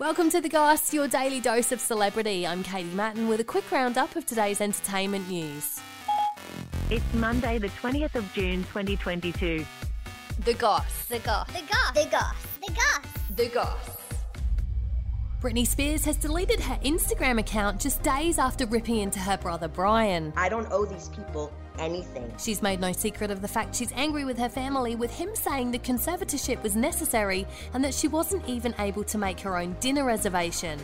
Welcome to The Goss, your daily dose of celebrity. I'm Katie Mattin with a quick roundup of today's entertainment news. It's Monday, the 20th of June, 2022. The Goss. The goss. The goss. The goss. The goss. The Goss. Britney Spears has deleted her Instagram account just days after ripping into her brother Bryan. I don't owe these people anything. She's made no secret of the fact she's angry with her family, with him saying the conservatorship was necessary and that she wasn't even able to make her own dinner reservation.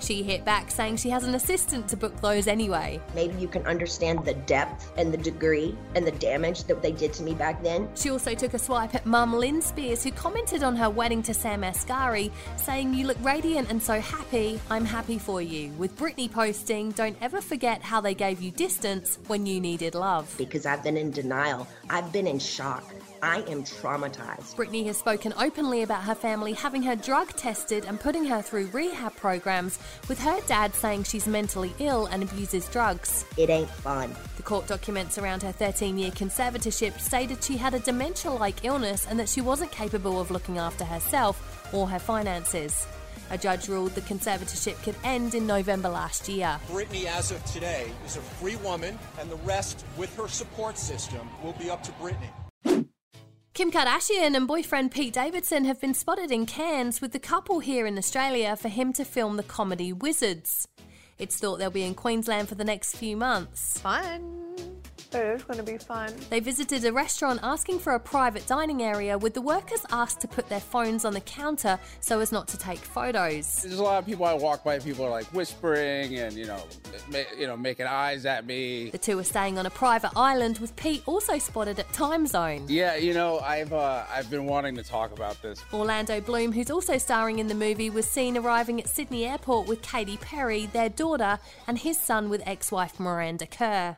She hit back saying she has an assistant to book those anyway. Maybe you can understand the depth and the degree and the damage that they did to me back then. She also took a swipe at mum Lynne Spears, who commented on her wedding to Sam Asghari, saying, You look radiant and so happy. I'm happy for you. With Britney posting, Don't ever forget how they gave you distance when you needed love. Because I've been in denial. I've been in shock. I am traumatized. Britney has spoken openly about her family having her drug tested and putting her through rehab programs, with her dad saying she's mentally ill and abuses drugs. It ain't fun. The court documents around her 13 year conservatorship stated she had a dementia like illness and that she wasn't capable of looking after herself or her finances. A judge ruled the conservatorship could end in November last year. Britney, as of today, is a free woman, and the rest, with her support system, will be up to Britney. Kim Kardashian and boyfriend Pete Davidson have been spotted in Cairns with the couple here in Australia for him to film the comedy Wizards. It's thought they'll be in Queensland for the next few months. Fun. It is going to be fun. They visited a restaurant asking for a private dining area with the workers asked to put their phones on the counter so as not to take photos. There's a lot of people I walk by. People are like whispering and you know, ma- you know, making eyes at me. The two are staying on a private island with Pete also spotted at Timezone. Yeah, you know, I've uh, I've been wanting to talk about this. Orlando Bloom, who's also starring in the movie, was seen arriving at Sydney Airport with Katy Perry, their daughter, and his son with ex wife Miranda Kerr.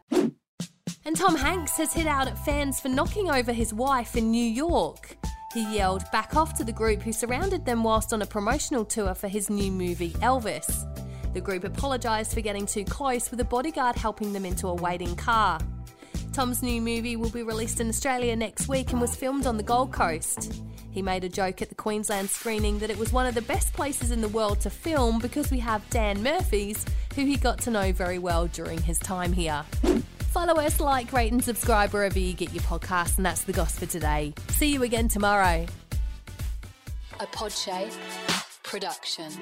And Tom Hanks has hit out at fans for knocking over his wife in New York. He yelled back off to the group who surrounded them whilst on a promotional tour for his new movie Elvis. The group apologised for getting too close, with a bodyguard helping them into a waiting car. Tom's new movie will be released in Australia next week and was filmed on the Gold Coast. He made a joke at the Queensland screening that it was one of the best places in the world to film because we have Dan Murphy's, who he got to know very well during his time here. Follow us, like, rate, and subscribe wherever you get your podcasts, and that's the gospel today. See you again tomorrow. A Podshape production.